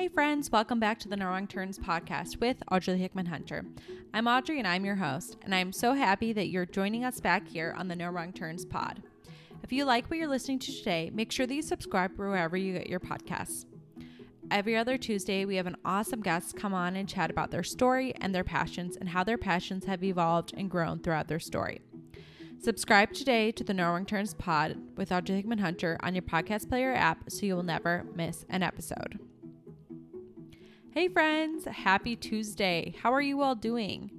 Hey, friends, welcome back to the No Wrong Turns podcast with Audrey Hickman Hunter. I'm Audrey and I'm your host, and I'm so happy that you're joining us back here on the No Wrong Turns pod. If you like what you're listening to today, make sure that you subscribe wherever you get your podcasts. Every other Tuesday, we have an awesome guest come on and chat about their story and their passions and how their passions have evolved and grown throughout their story. Subscribe today to the No Wrong Turns pod with Audrey Hickman Hunter on your podcast player app so you will never miss an episode. Hey, friends, happy Tuesday. How are you all doing?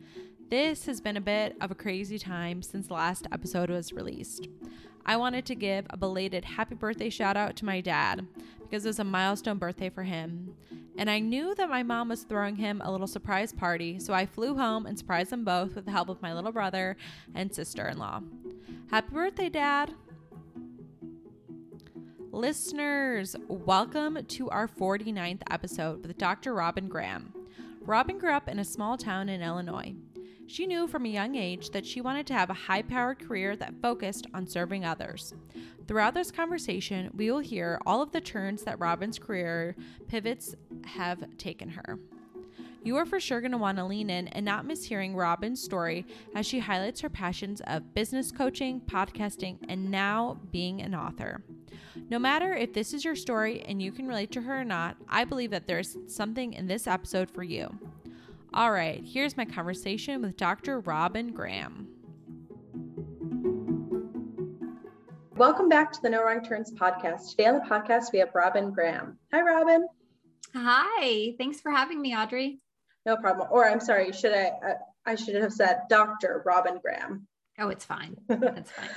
This has been a bit of a crazy time since the last episode was released. I wanted to give a belated happy birthday shout out to my dad because it was a milestone birthday for him. And I knew that my mom was throwing him a little surprise party, so I flew home and surprised them both with the help of my little brother and sister in law. Happy birthday, Dad! Listeners, welcome to our 49th episode with Dr. Robin Graham. Robin grew up in a small town in Illinois. She knew from a young age that she wanted to have a high powered career that focused on serving others. Throughout this conversation, we will hear all of the turns that Robin's career pivots have taken her. You are for sure going to want to lean in and not miss hearing Robin's story as she highlights her passions of business coaching, podcasting, and now being an author. No matter if this is your story and you can relate to her or not, I believe that there's something in this episode for you. All right, here's my conversation with Dr. Robin Graham. Welcome back to the No Wrong Turns podcast. Today on the podcast, we have Robin Graham. Hi, Robin. Hi. Thanks for having me, Audrey. No problem. Or I'm sorry, should I? Uh, I should have said Dr. Robin Graham. Oh, it's fine. That's fine.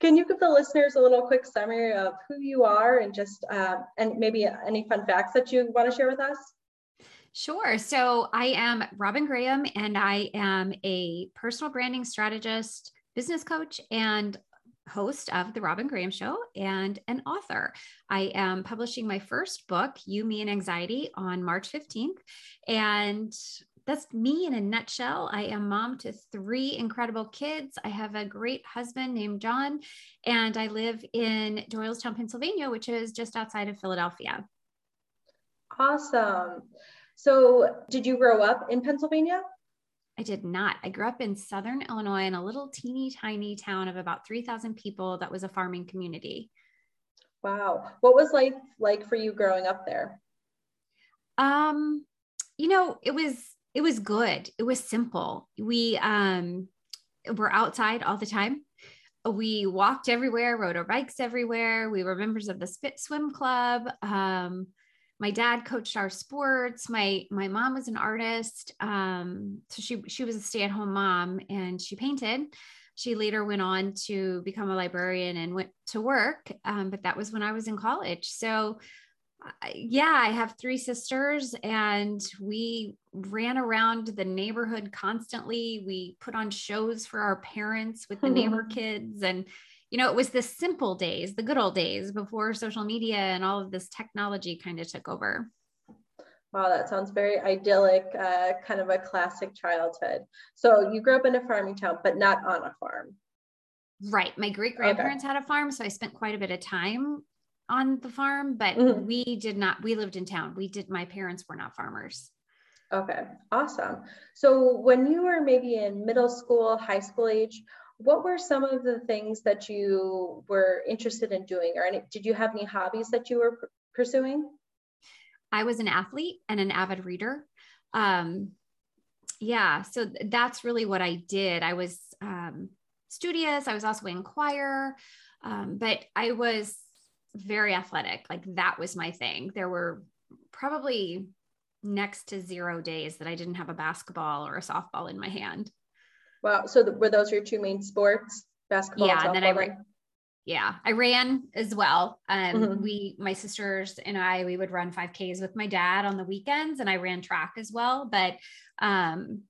Can you give the listeners a little quick summary of who you are and just uh, and maybe any fun facts that you want to share with us? Sure. So I am Robin Graham, and I am a personal branding strategist, business coach, and host of The Robin Graham Show and an author. I am publishing my first book, You, Me, and Anxiety, on March 15th. And that's me in a nutshell. I am mom to three incredible kids. I have a great husband named John, and I live in Doylestown, Pennsylvania, which is just outside of Philadelphia. Awesome. So, did you grow up in Pennsylvania? I did not. I grew up in Southern Illinois in a little teeny tiny town of about 3,000 people that was a farming community. Wow. What was life like for you growing up there? Um, you know, it was it was good. It was simple. We um were outside all the time. We walked everywhere, rode our bikes everywhere. We were members of the Spit Swim Club. Um, my dad coached our sports. My my mom was an artist. Um, so she she was a stay-at-home mom and she painted. She later went on to become a librarian and went to work um, but that was when i was in college. So yeah i have three sisters and we ran around the neighborhood constantly. We put on shows for our parents with the neighbor kids and you know, it was the simple days, the good old days before social media and all of this technology kind of took over. Wow, that sounds very idyllic, uh, kind of a classic childhood. So you grew up in a farming town, but not on a farm. Right. My great grandparents okay. had a farm. So I spent quite a bit of time on the farm, but mm-hmm. we did not, we lived in town. We did, my parents were not farmers. Okay, awesome. So when you were maybe in middle school, high school age, what were some of the things that you were interested in doing or any, did you have any hobbies that you were pursuing? I was an athlete and an avid reader. Um, yeah so that's really what i did. I was um, studious. I was also in choir. Um, but i was very athletic. Like that was my thing. There were probably next to zero days that i didn't have a basketball or a softball in my hand Wow. So the, were those your two main sports, basketball? Yeah, and, then I ran. Yeah, I ran as well. Um, mm-hmm. we, my sisters and I, we would run 5Ks with my dad on the weekends, and I ran track as well. But um,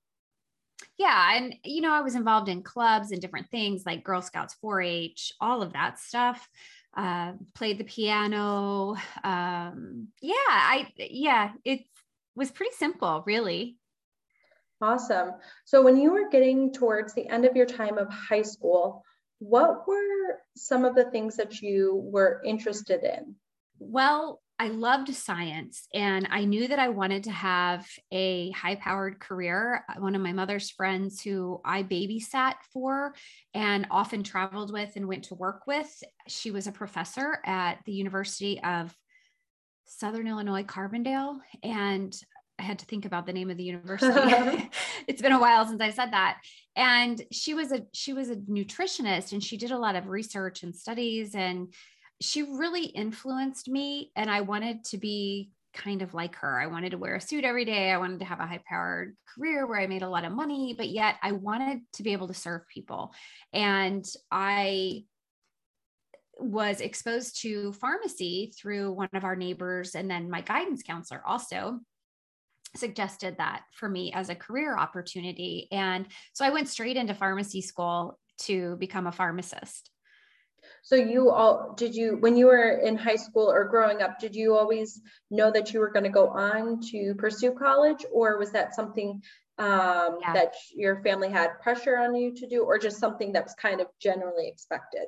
yeah, and you know, I was involved in clubs and different things like Girl Scouts, 4-H, all of that stuff. Uh, played the piano. Um, yeah, I yeah, it was pretty simple, really. Awesome. So when you were getting towards the end of your time of high school, what were some of the things that you were interested in? Well, I loved science and I knew that I wanted to have a high powered career. One of my mother's friends who I babysat for and often traveled with and went to work with, she was a professor at the University of Southern Illinois, Carbondale. And I had to think about the name of the university. it's been a while since I said that. And she was a she was a nutritionist and she did a lot of research and studies and she really influenced me and I wanted to be kind of like her. I wanted to wear a suit every day. I wanted to have a high powered career where I made a lot of money, but yet I wanted to be able to serve people. And I was exposed to pharmacy through one of our neighbors and then my guidance counselor also suggested that for me as a career opportunity and so I went straight into pharmacy school to become a pharmacist. So you all did you when you were in high school or growing up, did you always know that you were going to go on to pursue college, or was that something um, yeah. that your family had pressure on you to do, or just something that was kind of generally expected?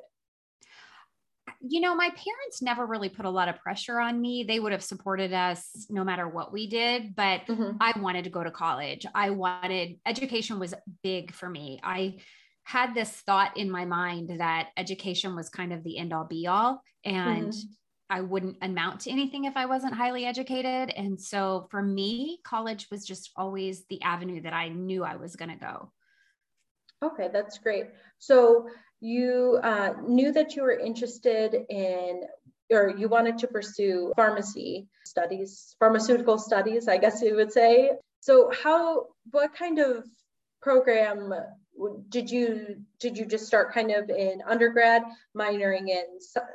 You know, my parents never really put a lot of pressure on me. They would have supported us no matter what we did, but mm-hmm. I wanted to go to college. I wanted education was big for me. I had this thought in my mind that education was kind of the end all be all and mm-hmm. I wouldn't amount to anything if I wasn't highly educated. And so for me, college was just always the avenue that I knew I was going to go. Okay, that's great. So you uh, knew that you were interested in or you wanted to pursue pharmacy studies, pharmaceutical studies, I guess you would say. So how what kind of program did you did you just start kind of in undergrad minoring in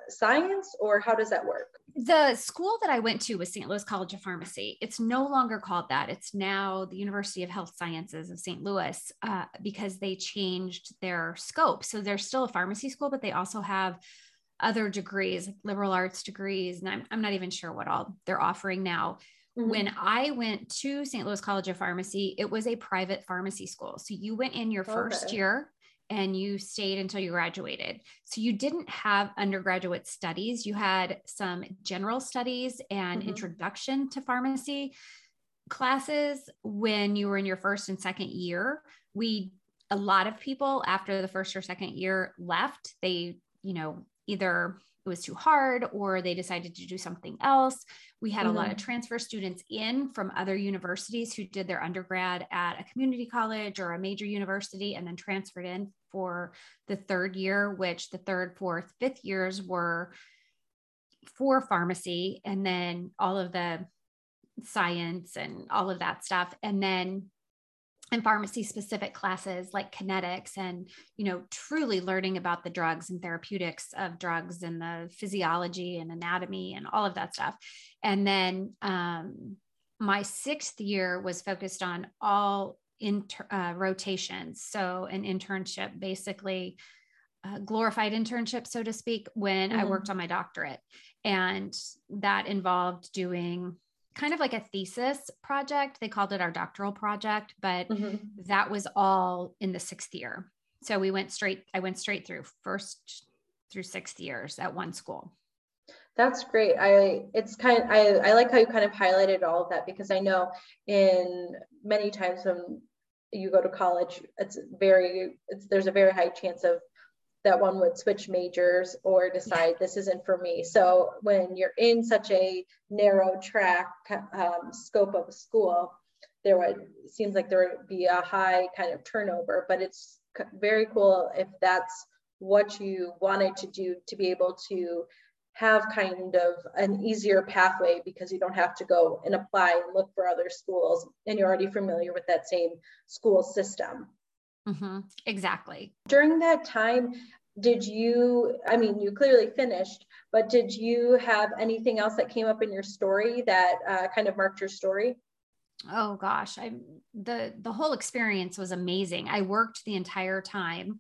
science or how does that work? The school that i went to was st louis college of pharmacy. It's no longer called that. It's now the university of health sciences of st louis uh, because they changed their scope. So they're still a pharmacy school but they also have other degrees like liberal arts degrees and i'm, I'm not even sure what all they're offering now Mm-hmm. When I went to St. Louis College of Pharmacy, it was a private pharmacy school. So you went in your first okay. year and you stayed until you graduated. So you didn't have undergraduate studies, you had some general studies and mm-hmm. introduction to pharmacy classes when you were in your first and second year. We a lot of people after the first or second year left, they, you know, either it was too hard or they decided to do something else. We had mm-hmm. a lot of mm-hmm. transfer students in from other universities who did their undergrad at a community college or a major university and then transferred in for the third year, which the third, fourth, fifth years were for pharmacy and then all of the science and all of that stuff. And then and pharmacy specific classes like kinetics and you know truly learning about the drugs and therapeutics of drugs and the physiology and anatomy and all of that stuff. And then um, my sixth year was focused on all inter- uh, rotations. So an internship basically a glorified internship so to speak when mm-hmm. i worked on my doctorate. And that involved doing kind of like a thesis project. They called it our doctoral project, but mm-hmm. that was all in the sixth year. So we went straight, I went straight through first through sixth years at one school. That's great. I it's kind of, I, I like how you kind of highlighted all of that because I know in many times when you go to college, it's very it's there's a very high chance of that one would switch majors or decide this isn't for me. So when you're in such a narrow track um, scope of a school, there would seems like there would be a high kind of turnover. But it's very cool if that's what you wanted to do to be able to have kind of an easier pathway because you don't have to go and apply and look for other schools and you're already familiar with that same school system. Mm-hmm. Exactly. During that time, did you, I mean, you clearly finished, but did you have anything else that came up in your story that uh, kind of marked your story? Oh gosh, I the the whole experience was amazing. I worked the entire time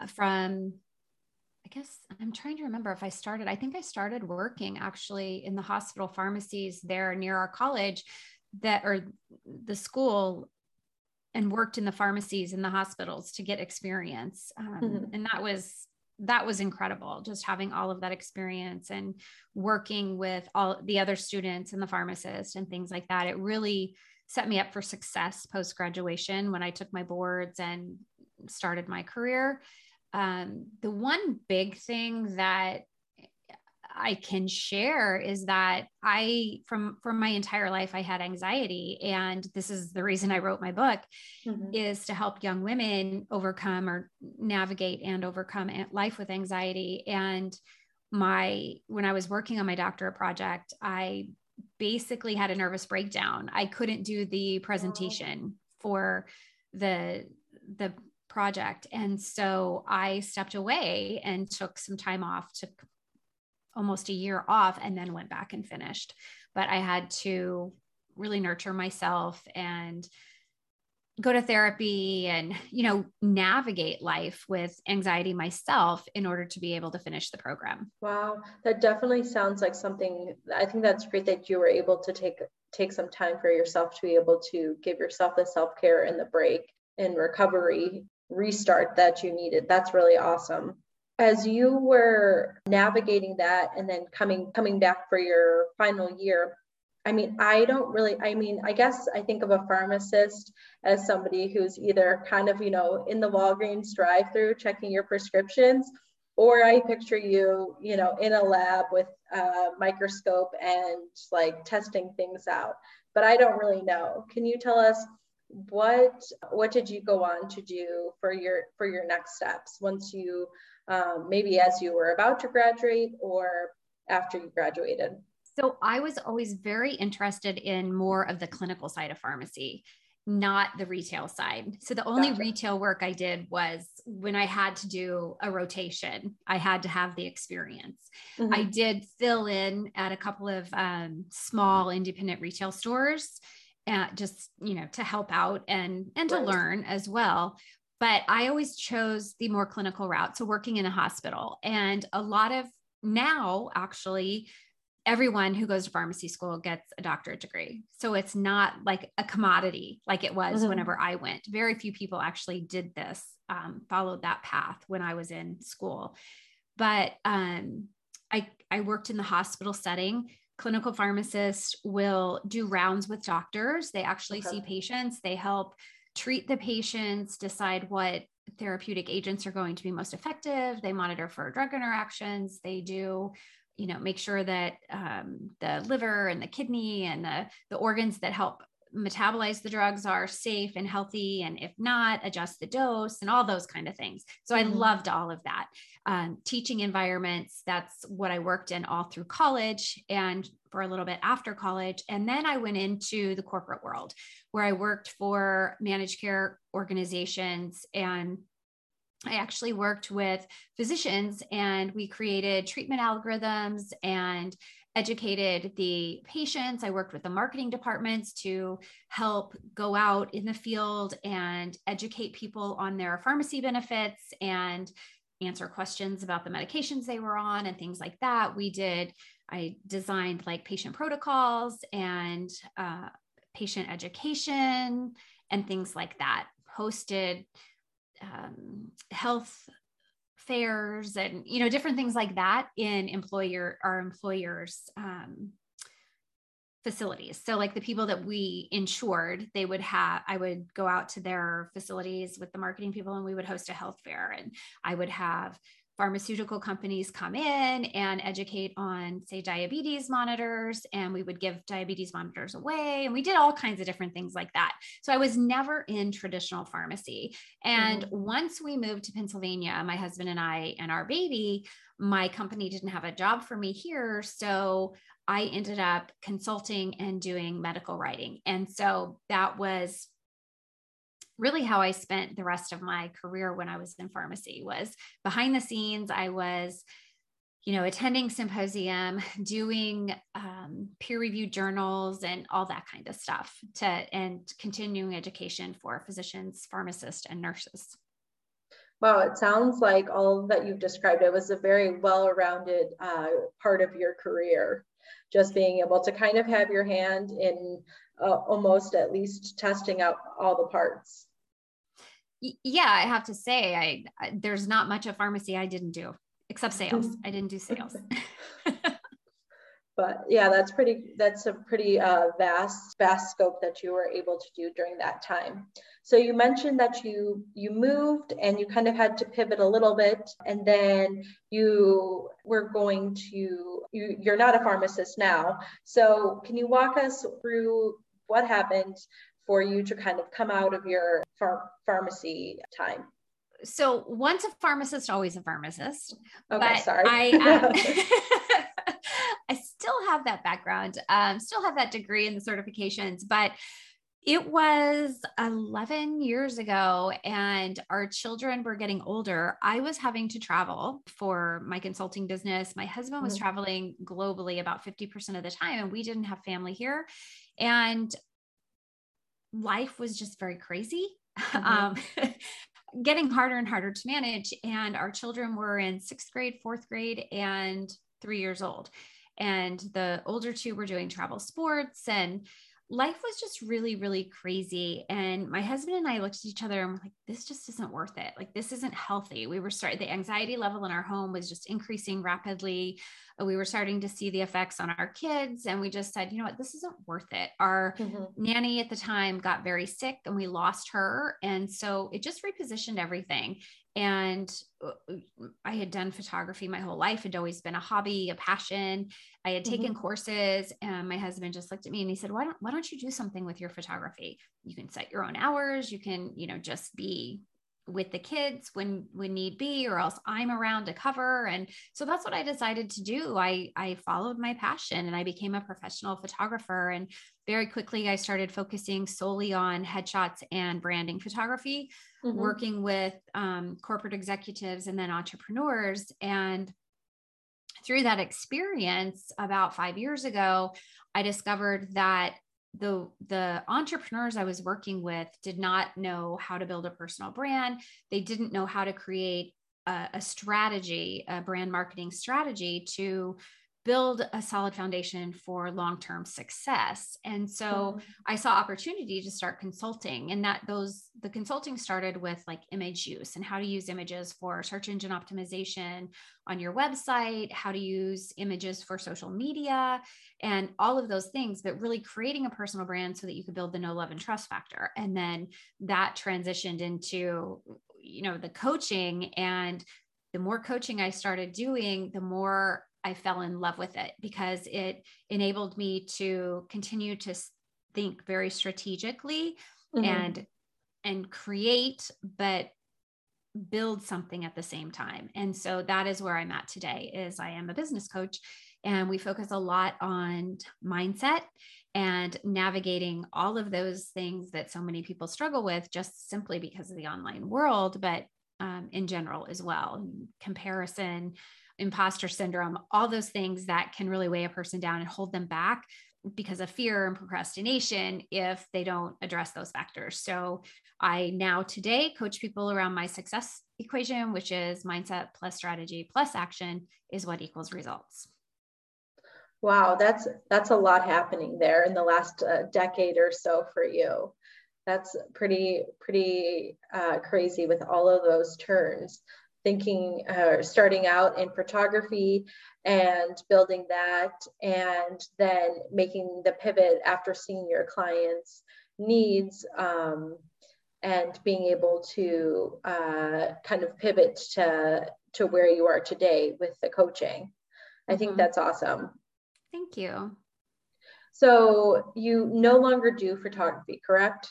uh, from I guess I'm trying to remember if I started. I think I started working actually in the hospital pharmacies there near our college that or the school and worked in the pharmacies in the hospitals to get experience. Um, mm-hmm. And that was that was incredible just having all of that experience and working with all the other students and the pharmacist and things like that. It really set me up for success post graduation when i took my boards and started my career. Um, the one big thing that I can share is that I from from my entire life I had anxiety and this is the reason I wrote my book mm-hmm. is to help young women overcome or navigate and overcome life with anxiety and my when I was working on my doctorate project I basically had a nervous breakdown. I couldn't do the presentation for the the project and so I stepped away and took some time off to almost a year off and then went back and finished. But I had to really nurture myself and go to therapy and you know navigate life with anxiety myself in order to be able to finish the program. Wow. That definitely sounds like something i think that's great that you were able to take take some time for yourself to be able to give yourself the self-care and the break and recovery restart that you needed. That's really awesome as you were navigating that and then coming coming back for your final year i mean i don't really i mean i guess i think of a pharmacist as somebody who's either kind of you know in the walgreens drive through checking your prescriptions or i picture you you know in a lab with a microscope and like testing things out. But i don't really know. Can you tell us what what did you go on to do for your for your next steps once you um, maybe as you were about to graduate or after you graduated? So I was always very interested in more of the clinical side of pharmacy, not the retail side. So the only gotcha. retail work I did was when I had to do a rotation, I had to have the experience. Mm-hmm. I did fill in at a couple of um, small independent retail stores. Uh, just you know to help out and and to learn as well but I always chose the more clinical route. So working in a hospital and a lot of now actually everyone who goes to pharmacy school gets a doctorate degree. So it's not like a commodity like it was mm-hmm. whenever I went. Very few people actually did this, um, followed that path when I was in school. But um, I, I worked in the hospital setting. Clinical pharmacists will do rounds with doctors. They actually okay. see patients. They help treat the patients, decide what therapeutic agents are going to be most effective. They monitor for drug interactions. They do, you know, make sure that um, the liver and the kidney and the, the organs that help metabolize the drugs are safe and healthy and if not adjust the dose and all those kind of things. So i mm-hmm. loved all of that. Um, teaching environments that's what i worked in all through college and for a little bit after college. And then i went into the corporate world where i worked for managed care organizations. And I actually worked with physicians and we created treatment algorithms and educated the patients. I worked with the marketing departments to help go out in the field and educate people on their pharmacy benefits and answer questions about the medications they were on and things like that. We did, I designed like patient protocols and uh, patient education and things like that, hosted um, health fairs and you know different things like that in employer our employers um, facilities. So like the people that we insured they would have i would go out to their facilities with the marketing people and we would host a health fair and i would have pharmaceutical companies come in and educate on, say, diabetes monitors, and we would give diabetes monitors away. And we did all kinds of different things like that. So I was never in traditional pharmacy. And mm-hmm. once we moved to Pennsylvania, my husband and I and our baby, my company didn't have a job for me here. So I ended up consulting and doing medical writing. And so that was really how I spent the rest of my career when I was in pharmacy was behind the scenes. I was, you know, attending symposium, doing um, peer-reviewed journals, and all that kind of stuff to and continuing education for physicians, pharmacists, and nurses. Wow, it sounds like all that you've described. It was a very well-rounded uh, part of your career. Just being able to kind of have your hand in uh, almost at least testing out all the parts. yeah, I have to say, I, I there's not much of pharmacy I didn't do except sales. I didn't do sales. but yeah, that's pretty. That's a pretty uh, vast vast scope that you were able to do during that time. So you mentioned that you you moved and you kind of had to pivot a little bit, and then you were going to you you're not a pharmacist now. So can you walk us through what happened for you to kind of come out of your phar- pharmacy time? So once a pharmacist, always a pharmacist. Okay, but sorry. I, um, I still have that background, um, still have that degree and the certifications, but it was 11 years ago, and our children were getting older. I was having to travel for my consulting business. My husband was mm-hmm. traveling globally about 50% of the time, and we didn't have family here. And life was just very crazy. Mm-hmm. Um, getting harder and harder to manage. And our children were in sixth grade, fourth grade, and three years old. And the older two were doing travel sports and life was just really, really crazy. And my husband and I looked at each other and we're like, this just isn't worth it. Like, this isn't healthy. We were starting, the anxiety level in our home was just increasing rapidly. We were starting to see the effects on our kids. And we just said, you know what, this isn't worth it. Our mm-hmm. nanny at the time got very sick and we lost her. And so it just repositioned everything. And uh, I had done photography my whole life. Had always been a hobby, a passion. I had taken mm-hmm. courses, and my husband just looked at me and he said, "Why don't Why don't you do something with your photography? You can set your own hours. You can, you know, just be with the kids when when need be or else i'm around to cover. And so that's what i decided to do. I i followed my passion and i became a professional photographer. And very quickly i started focusing solely on headshots and branding photography mm-hmm. working with um, corporate executives and then entrepreneurs. And through that experience about five years ago i discovered that the the entrepreneurs i was working with did not know how to build a personal brand. They didn't know how to create a, a strategy a brand marketing strategy to build a solid foundation for long-term success and so mm-hmm. i saw opportunity to start consulting and that those the consulting started with like image use and how to use images for search engine optimization on your website how to use images for social media and all of those things but really creating a personal brand so that you could build the know love and trust factor and then that transitioned into you know the coaching and the more coaching I started doing, the more I fell in love with it because it enabled me to continue to think very strategically mm-hmm. and and create but build something at the same time. And so that is where I'm at today is I am a business coach and we focus a lot on mindset and navigating all of those things that so many people struggle with just simply because of the online world but um, in general as well comparison imposter syndrome, all those things that can really weigh a person down and hold them back because of fear and procrastination if they don't address those factors. So I now today coach people around my success equation, which is mindset plus strategy plus action is what equals results. Wow, that's that's a lot happening there in the last uh, decade or so for you. That's pretty pretty uh, crazy with all of those turns thinking uh, starting out in photography and building that and then making the pivot after seeing your clients needs um, and being able to uh, kind of pivot to to where you are today with the coaching. I think mm-hmm. that's awesome. Thank you. So you no longer do photography correct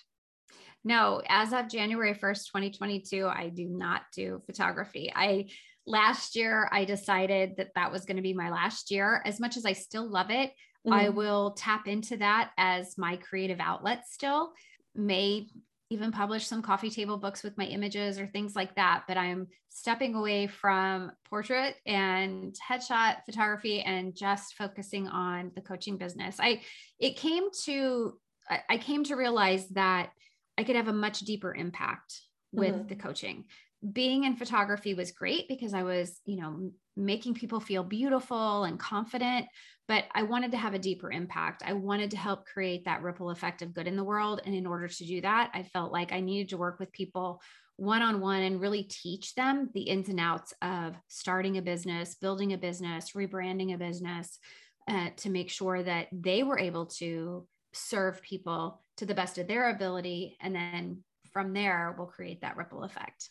no, as of January 1st, 2022, I do not do photography. I last year I decided that that was going to be my last year. As much as I still love it, mm-hmm. I will tap into that as my creative outlet still. May even publish some coffee table books with my images or things like that. But I'm stepping away from portrait and headshot photography and just focusing on the coaching business. I it came to I came to realize that I could have a much deeper impact with mm-hmm. the coaching. Being in photography was great because I was, you know, making people feel beautiful and confident, but I wanted to have a deeper impact. I wanted to help create that ripple effect of good in the world. And in order to do that, I felt like I needed to work with people one on one and really teach them the ins and outs of starting a business, building a business, rebranding a business uh, to make sure that they were able to serve people to the best of their ability. And then from there, we'll create that ripple effect.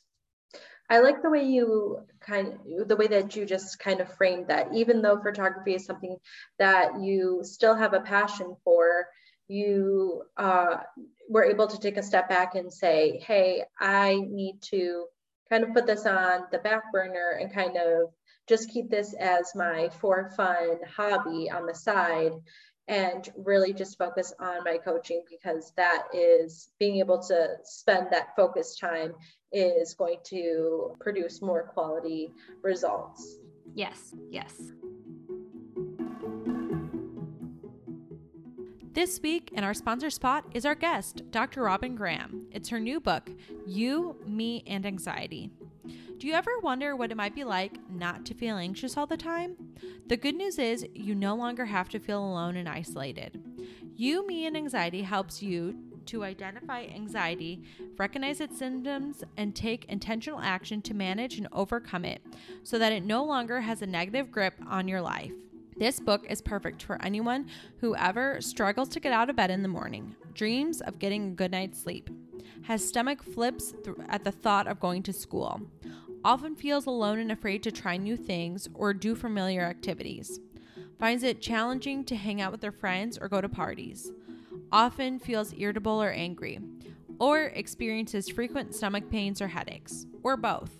I like the way you kind of, the way that you just kind of framed that. Even though photography is something that you still have a passion for, you uh, were able to take a step back and say, hey, I need to kind of put this on the back burner and kind of just keep this as my for fun hobby on the side and really just focus on my coaching because that is being able to spend that focus time is going to produce more quality results. Yes, yes. This week in our sponsor spot is our guest, Dr. Robin Graham. It's her new book, You, Me, and Anxiety. Do you ever wonder what it might be like not to feel anxious all the time? The good news is you no longer have to feel alone and isolated. You, Me, and Anxiety helps you to identify anxiety, recognize its symptoms, and take intentional action to manage and overcome it so that it no longer has a negative grip on your life. This book is perfect for anyone who ever struggles to get out of bed in the morning, dreams of getting a good night's sleep, has stomach flips th- at the thought of going to school, often feels alone and afraid to try new things or do familiar activities, finds it challenging to hang out with their friends or go to parties, often feels irritable or angry, or experiences frequent stomach pains or headaches, or both.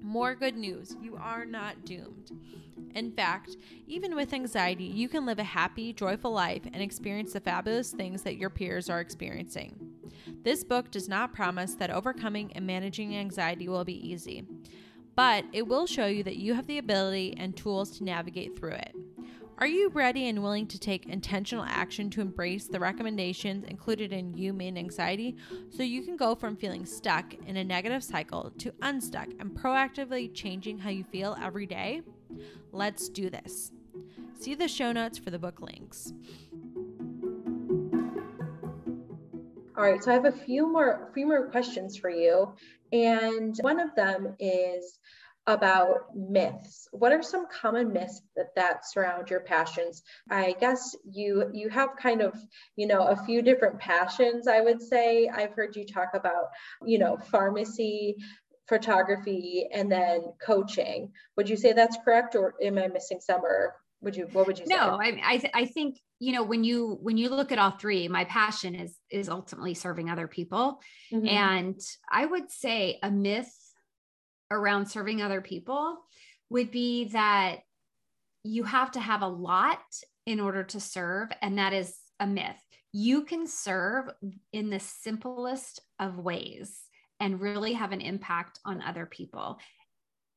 More good news you are not doomed. In fact, even with anxiety, you can live a happy, joyful life and experience the fabulous things that your peers are experiencing. This book does not promise that overcoming and managing anxiety will be easy, but it will show you that you have the ability and tools to navigate through it. Are you ready and willing to take intentional action to embrace the recommendations included in You, Me, and Anxiety so you can go from feeling stuck in a negative cycle to unstuck and proactively changing how you feel every day? Let's do this. See the show notes for the book links. All right, so I have a few more few more questions for you, and one of them is about myths. What are some common myths that, that surround your passions? I guess you you have kind of, you know, a few different passions, I would say. I've heard you talk about, you know, pharmacy, photography, and then coaching. Would you say that's correct or am I missing some or would you what would you say? No, I I, th- I think, you know, when you when you look at all three, my passion is is ultimately serving other people. Mm-hmm. And I would say a myth around serving other people would be that you have to have a lot in order to serve. And that is a myth. You can serve in the simplest of ways and really have an impact on other people.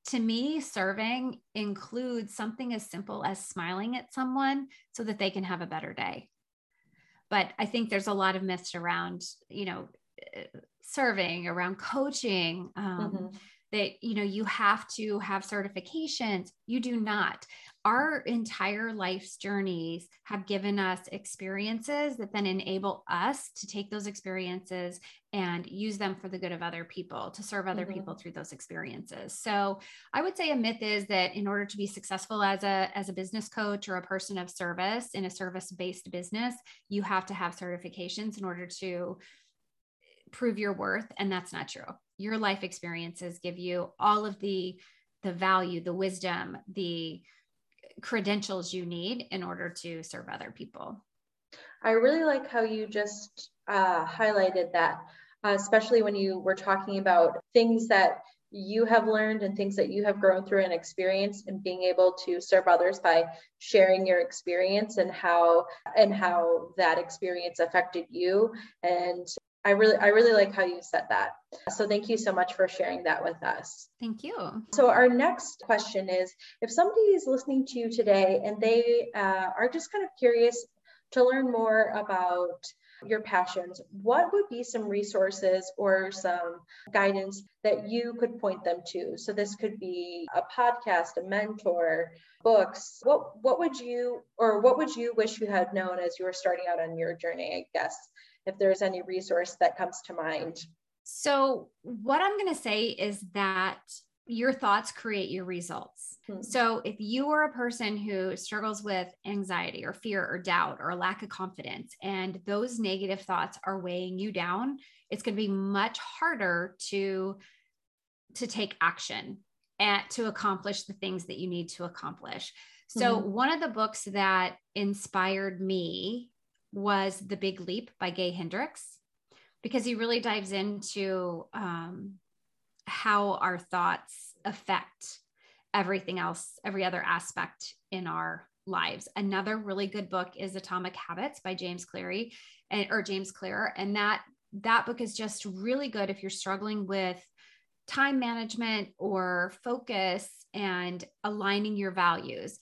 To me, serving includes something as simple as smiling at someone so that they can have a better day. But I think there's a lot of myths around, you know, serving, around coaching. Um, mm-hmm that you know you have to have certifications. You do not. Our entire life's journeys have given us experiences that then enable us to take those experiences and use them for the good of other people to serve other mm-hmm. people through those experiences. So i would say a myth is that in order to be successful as a as a business coach or a person of service in a service based business you have to have certifications in order to prove your worth and that's not true your life experiences give you all of the the value the wisdom the credentials you need in order to serve other people. I really like how you just uh, highlighted that uh, especially when you were talking about things that you have learned and things that you have grown through and experienced and being able to serve others by sharing your experience and how and how that experience affected you. And I really, I really like how you said that. So thank you so much for sharing that with us. Thank you. So our next question is, if somebody is listening to you today and they uh, are just kind of curious to learn more about your passions, what would be some resources or some guidance that you could point them to? So this could be a podcast, a mentor, books. What what would you or what would you wish you had known as you were starting out on your journey, I guess? If there's any resource that comes to mind. So, what I'm going to say is that your thoughts create your results. Hmm. So, if you are a person who struggles with anxiety or fear or doubt or lack of confidence, and those negative thoughts are weighing you down, it's going to be much harder to to take action and to accomplish the things that you need to accomplish. So, mm-hmm. one of the books that inspired me was The Big Leap by Gay Hendricks, because he really dives into um, how our thoughts affect everything else, every other aspect in our lives. Another really good book is Atomic Habits by James Cleary and or James Clear and that that book is just really good if you're struggling with time management or focus and aligning your values.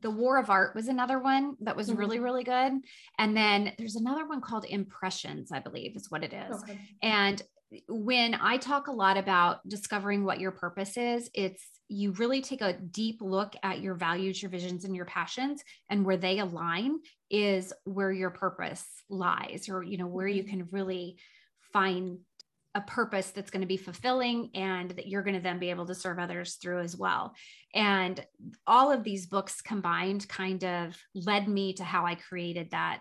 The War of Art was another one that was mm-hmm. really, really good. And then there's another one called Impressions, I believe is what it is. Okay. And when I talk a lot about discovering what your purpose is, it's you really take a deep look at your values, your visions, and your passions, and where they align is where your purpose lies, or you know, where you mm-hmm. can really find a purpose that's going to be fulfilling and that you're going to then be able to serve others through as well. And all of these books combined kind of led me to how I created that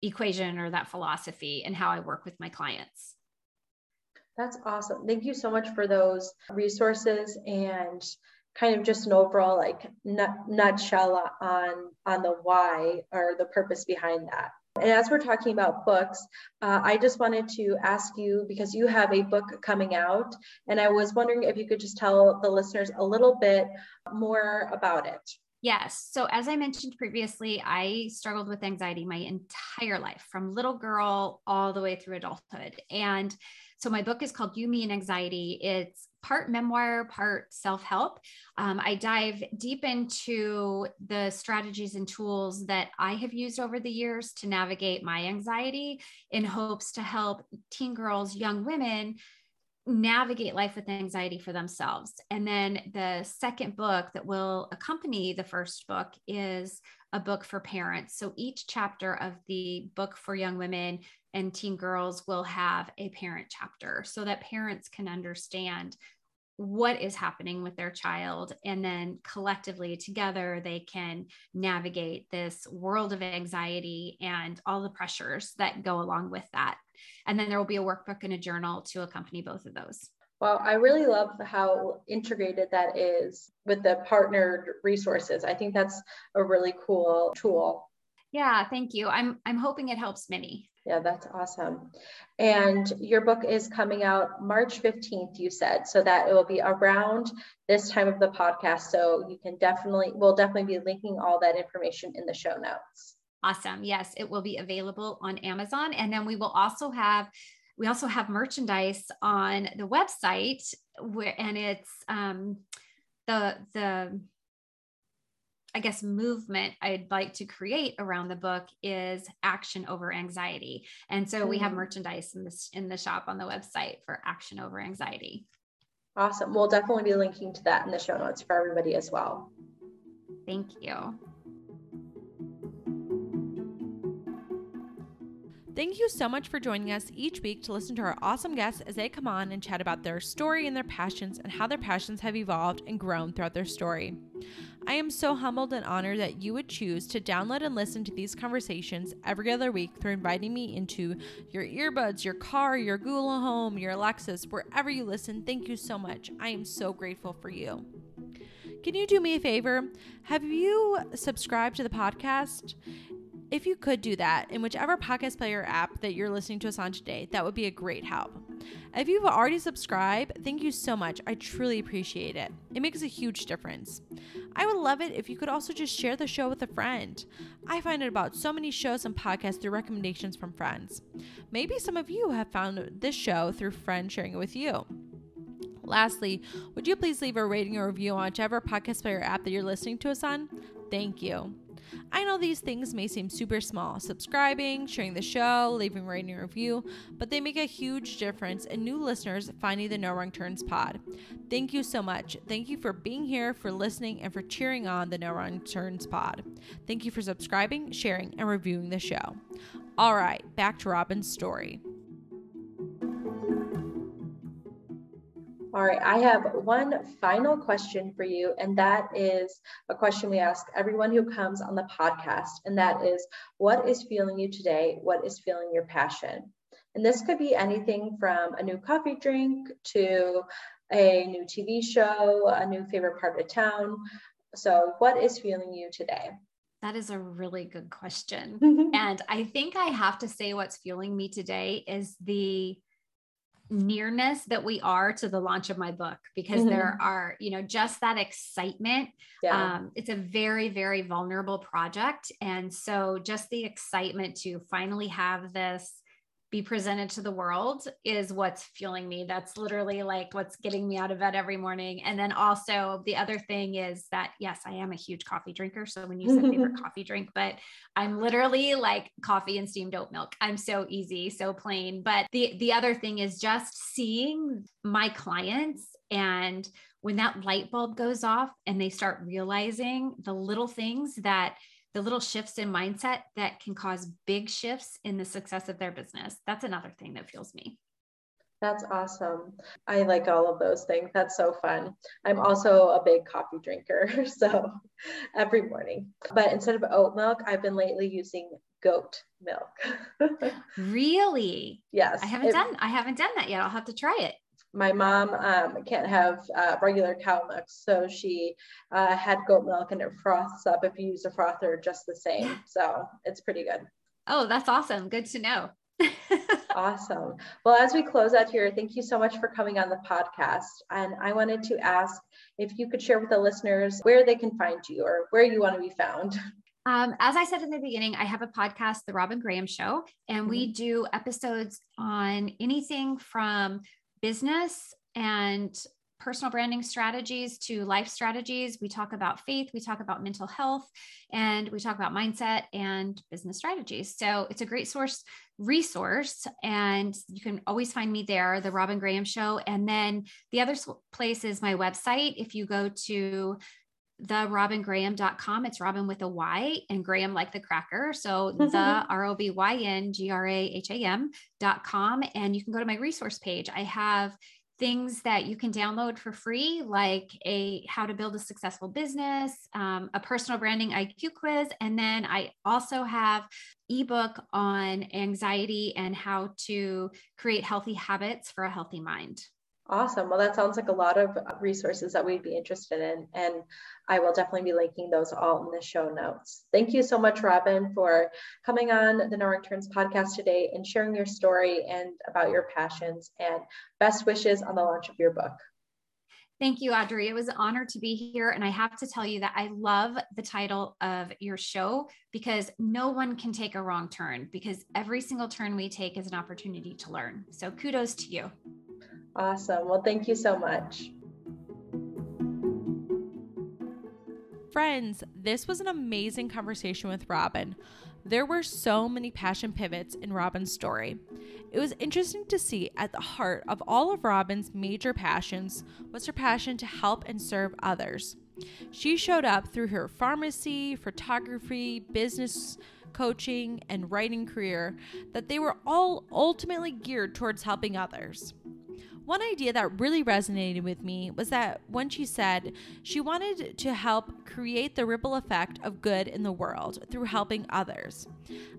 equation or that philosophy and how I work with my clients. That's awesome. Thank you so much for those resources and kind of just an overall like nutshell on on the why or the purpose behind that. And as we're talking about books, uh, I just wanted to ask you because you have a book coming out, and I was wondering if you could just tell the listeners a little bit more about it. Yes. So, as I mentioned previously, I struggled with anxiety my entire life from little girl all the way through adulthood. And so, my book is called You, Me, and Anxiety. It's part memoir, part self help. Um, I dive deep into the strategies and tools that I have used over the years to navigate my anxiety in hopes to help teen girls, young women navigate life with anxiety for themselves. And then the second book that will accompany the first book is a book for parents. So each chapter of the book for young women and teen girls will have a parent chapter so that parents can understand what is happening with their child. And then collectively together they can navigate this world of anxiety and all the pressures that go along with that. And then there will be a workbook and a journal to accompany both of those well i really love how integrated that is with the partnered resources i think that's a really cool tool yeah thank you i'm i'm hoping it helps many yeah, that's awesome. And your book is coming out March 15th, you said, so that it will be around this time of the podcast. So you can definitely, we'll definitely be linking all that information in the show notes. Awesome. Yes, it will be available on Amazon. And then we will also have we also have merchandise on the website where and it's um the the I guess, movement I'd like to create around the book is action over anxiety. And so mm-hmm. we have mm. merchandise in this in the shop on the website for action over anxiety. Awesome. We'll definitely be linking to that in the show notes for everybody as well. Thank you. Thank you so much for joining us each week to listen to our awesome guests as they come on and chat about their story and their passions and how their passions have evolved and grown throughout their story. I am so humbled and honored that you would choose to download and listen to these conversations every other week through inviting me into your earbuds, your car, your Google Home, your Alexas, wherever you listen. Thank you so much. I am so grateful for you. Can you do me a favor? Have you subscribed to the podcast? If you could do that in whichever podcast player app that you're listening to us on today, that would be a great help. If you've already subscribed, thank you so much. I truly appreciate it. It makes a huge difference. I would love it if you could also just share the show with a friend. I find out about so many shows and podcasts through recommendations from friends. Maybe some of you have found this show through friends sharing it with you. Lastly, would you please leave a rating or review on whichever podcast player app that you're listening to us on? Thank you. I know these things may seem super small subscribing, sharing the show, leaving a rating review, but they make a huge difference in new listeners finding the No Wrong Turns pod. Thank you so much. Thank you for being here, for listening, and for cheering on the No Wrong Turns pod. Thank you for subscribing, sharing, and reviewing the show. All right, back to Robin's story. All right, I have one final question for you, and that is a question we ask everyone who comes on the podcast, and that is what is fueling you today? What is fueling your passion? And this could be anything from a new coffee drink to a new TV show, a new favorite part of town. So, what is fueling you today? That is a really good question. and I think I have to say what's fueling me today is the nearness that we are to the launch of my book because mm-hmm. there are you know just that excitement yeah. um, it's a very very vulnerable project and so just the excitement to finally have this be presented to the world is what's fueling me. That's literally like what's getting me out of bed every morning. And then also the other thing is that yes, I am a huge coffee drinker. So when you said favorite coffee drink, but I'm literally like coffee and steamed oat milk. I'm so easy, so plain. But the the other thing is just seeing my clients and when that light bulb goes off and they start realizing the little things that the little shifts in mindset that can cause big shifts in the success of their business. That's another thing that fuels me. That's awesome. I like all of those things. That's so fun. I'm also a big coffee drinker, so every morning. But instead of oat milk, I've been lately using goat milk. really? Yes. I haven't it, done I haven't done that yet. I'll have to try it my mom um, can't have uh, regular cow milk, so she uh, had goat milk and it froths up if you use a frother just the same. So it's pretty good. Oh, that's awesome. Good to know. awesome. Well, as we close out here, thank you so much for coming on the podcast. And I wanted to ask if you could share with the listeners where they can find you or where you want to be found. Um, as I said in the beginning, I have a podcast, The Robyn Graham Show, and mm-hmm. we do episodes on anything from business and personal branding strategies to life strategies. We talk about faith, we talk about mental health, and we talk about mindset and business strategies. So it's a great source resource, and you can always find me there, The Robyn Graham Show. And then the other place is my website. If you go to therobyngraham.com. It's Robin with a Y and Graham like the cracker. So the R O B Y N G R A H A M.com. And you can go to my resource page. I have things that you can download for free, like a how to build a successful business, um, a personal branding IQ quiz, and then I also have ebook on anxiety and how to create healthy habits for a healthy mind. Awesome. Well, that sounds like a lot of resources that we'd be interested in. And I will definitely be linking those all in the show notes. Thank you so much, Robyn, for coming on the No Turns podcast today and sharing your story and about your passions and best wishes on the launch of your book. Thank you, Audrey. It was an honor to be here. And I have to tell you that I love the title of your show because no one can take a wrong turn because every single turn we take is an opportunity to learn. So kudos to you. Awesome. Well, thank you so much. Friends, this was an amazing conversation with Robyn. There were so many passion pivots in Robyn's story. It was interesting to see at the heart of all of Robyn's major passions was her passion to help and serve others. She showed up through her pharmacy, photography, business coaching, and writing career that they were all ultimately geared towards helping others. One idea that really resonated with me was that when she said she wanted to help create the ripple effect of good in the world through helping others.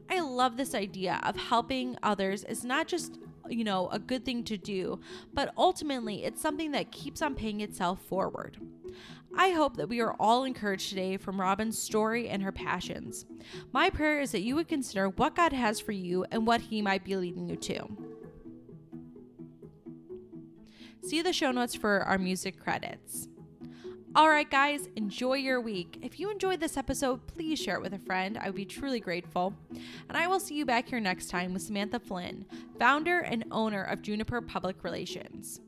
I love this idea of helping others is not just you know, a good thing to do, but ultimately it's something that keeps on paying itself forward. I hope that we are all encouraged today from Robyn's story and her passions. My prayer is that you would consider what God has for you and what He might be leading you to. See the show notes for our music credits. All right, guys, enjoy your week. If you enjoyed this episode, please share it with a friend. I would be truly grateful. And I will see you back here next time with Samantha Flynn, founder and owner of Juniper Public Relations.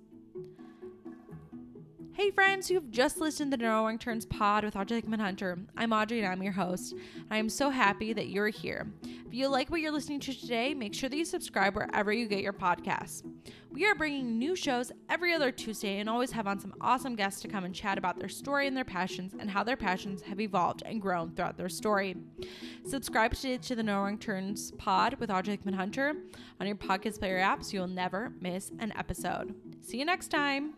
Hey friends, you've just listened to the No Wrong Turns pod with Audrey Hickman Hunter. I'm Audrey and I'm your host. I am so happy that you're here. If you like what you're listening to today, make sure that you subscribe wherever you get your podcasts. We are bringing new shows every other Tuesday and always have on some awesome guests to come and chat about their story and their passions and how their passions have evolved and grown throughout their story. Subscribe today to the No Wrong Turns pod with Audrey Hickman Hunter on your podcast player app so you'll never miss an episode. See you next time.